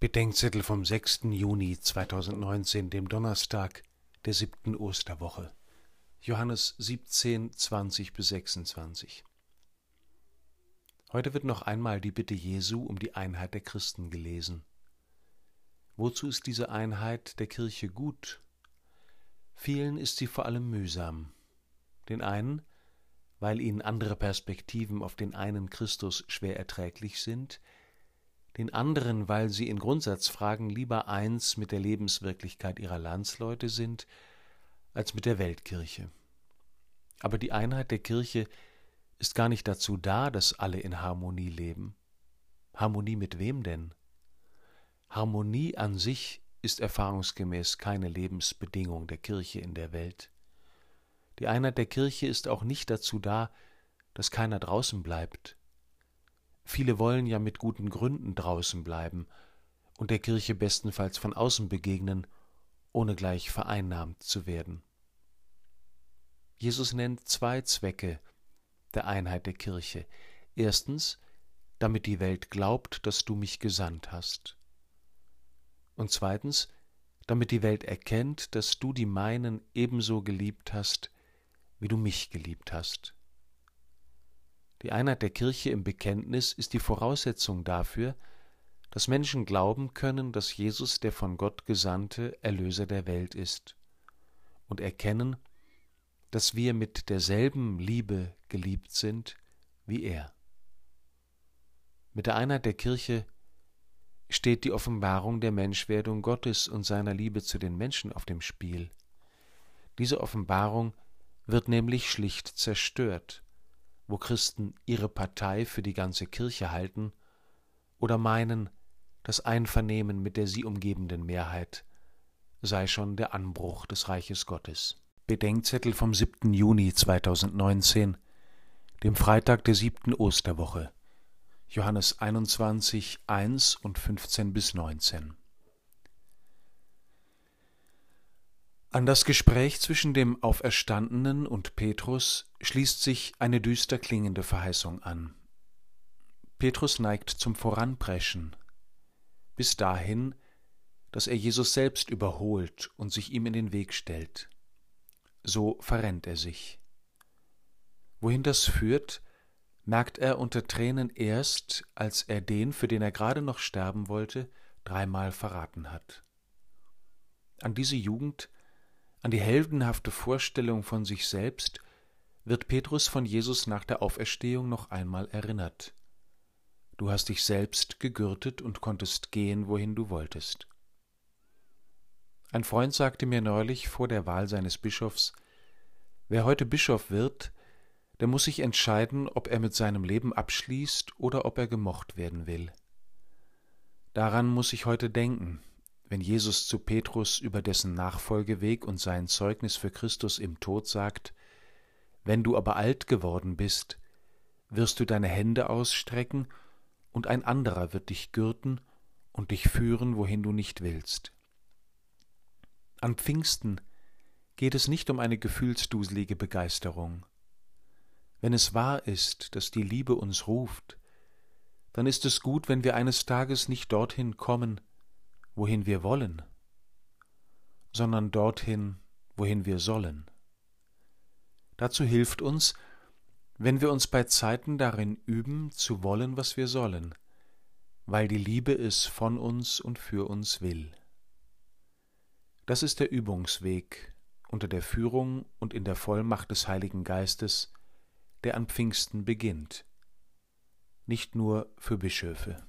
Bedenkzettel vom 6. Juni 2019, dem Donnerstag der siebten Osterwoche. Johannes 17, 20 bis 26. Heute wird noch einmal die Bitte Jesu um die Einheit der Christen gelesen. Wozu ist diese Einheit der Kirche gut? Vielen ist sie vor allem mühsam. Den einen, weil ihnen andere Perspektiven auf den einen Christus schwer erträglich sind, den anderen, weil sie in Grundsatzfragen lieber eins mit der Lebenswirklichkeit ihrer Landsleute sind, als mit der Weltkirche. Aber die Einheit der Kirche ist gar nicht dazu da, dass alle in Harmonie leben. Harmonie mit wem denn? Harmonie an sich ist erfahrungsgemäß keine Lebensbedingung der Kirche in der Welt. Die Einheit der Kirche ist auch nicht dazu da, dass keiner draußen bleibt. Viele wollen ja mit guten Gründen draußen bleiben und der Kirche bestenfalls von außen begegnen, ohne gleich vereinnahmt zu werden. Jesus nennt zwei Zwecke der Einheit der Kirche. Erstens, damit die Welt glaubt, dass du mich gesandt hast. Und zweitens, damit die Welt erkennt, dass du die meinen ebenso geliebt hast, wie du mich geliebt hast. Die Einheit der Kirche im Bekenntnis ist die Voraussetzung dafür, dass Menschen glauben können, dass Jesus der von Gott gesandte Erlöser der Welt ist und erkennen, dass wir mit derselben Liebe geliebt sind wie er. Mit der Einheit der Kirche steht die Offenbarung der Menschwerdung Gottes und seiner Liebe zu den Menschen auf dem Spiel. Diese Offenbarung wird nämlich schlicht zerstört, wo Christen ihre Partei für die ganze Kirche halten oder meinen, das Einvernehmen mit der sie umgebenden Mehrheit sei schon der Anbruch des Reiches Gottes. Bedenkzettel vom 7. Juni 2019, dem Freitag der siebten Osterwoche. Johannes 21, 1 und 15 bis 19. An das Gespräch zwischen dem Auferstandenen und Petrus schließt sich eine düster klingende Verheißung an. Petrus neigt zum Voranpreschen, bis dahin, dass er Jesus selbst überholt und sich ihm in den Weg stellt. So verrennt er sich. Wohin das führt, merkt er unter Tränen erst, als er den, für den er gerade noch sterben wollte, dreimal verraten hat. An diese Jugend an die heldenhafte Vorstellung von sich selbst wird Petrus von Jesus nach der Auferstehung noch einmal erinnert. Du hast dich selbst gegürtet und konntest gehen, wohin du wolltest. Ein Freund sagte mir neulich vor der Wahl seines Bischofs, wer heute Bischof wird, der muss sich entscheiden, ob er mit seinem Leben abschließt oder ob er gemocht werden will. Daran muss ich heute denken, wenn Jesus zu Petrus über dessen Nachfolgeweg und sein Zeugnis für Christus im Tod sagt, Wenn du aber alt geworden bist, wirst du deine Hände ausstrecken, und ein anderer wird dich gürten und dich führen, wohin du nicht willst. An Pfingsten geht es nicht um eine gefühlsduselige Begeisterung. Wenn es wahr ist, dass die Liebe uns ruft, dann ist es gut, wenn wir eines Tages nicht dorthin kommen, wohin wir wollen, sondern dorthin, wohin wir sollen. Dazu hilft uns, wenn wir uns bei Zeiten darin üben, zu wollen, was wir sollen, weil die Liebe es von uns und für uns will. Das ist der Übungsweg unter der Führung und in der Vollmacht des Heiligen Geistes, der an Pfingsten beginnt, nicht nur für Bischöfe.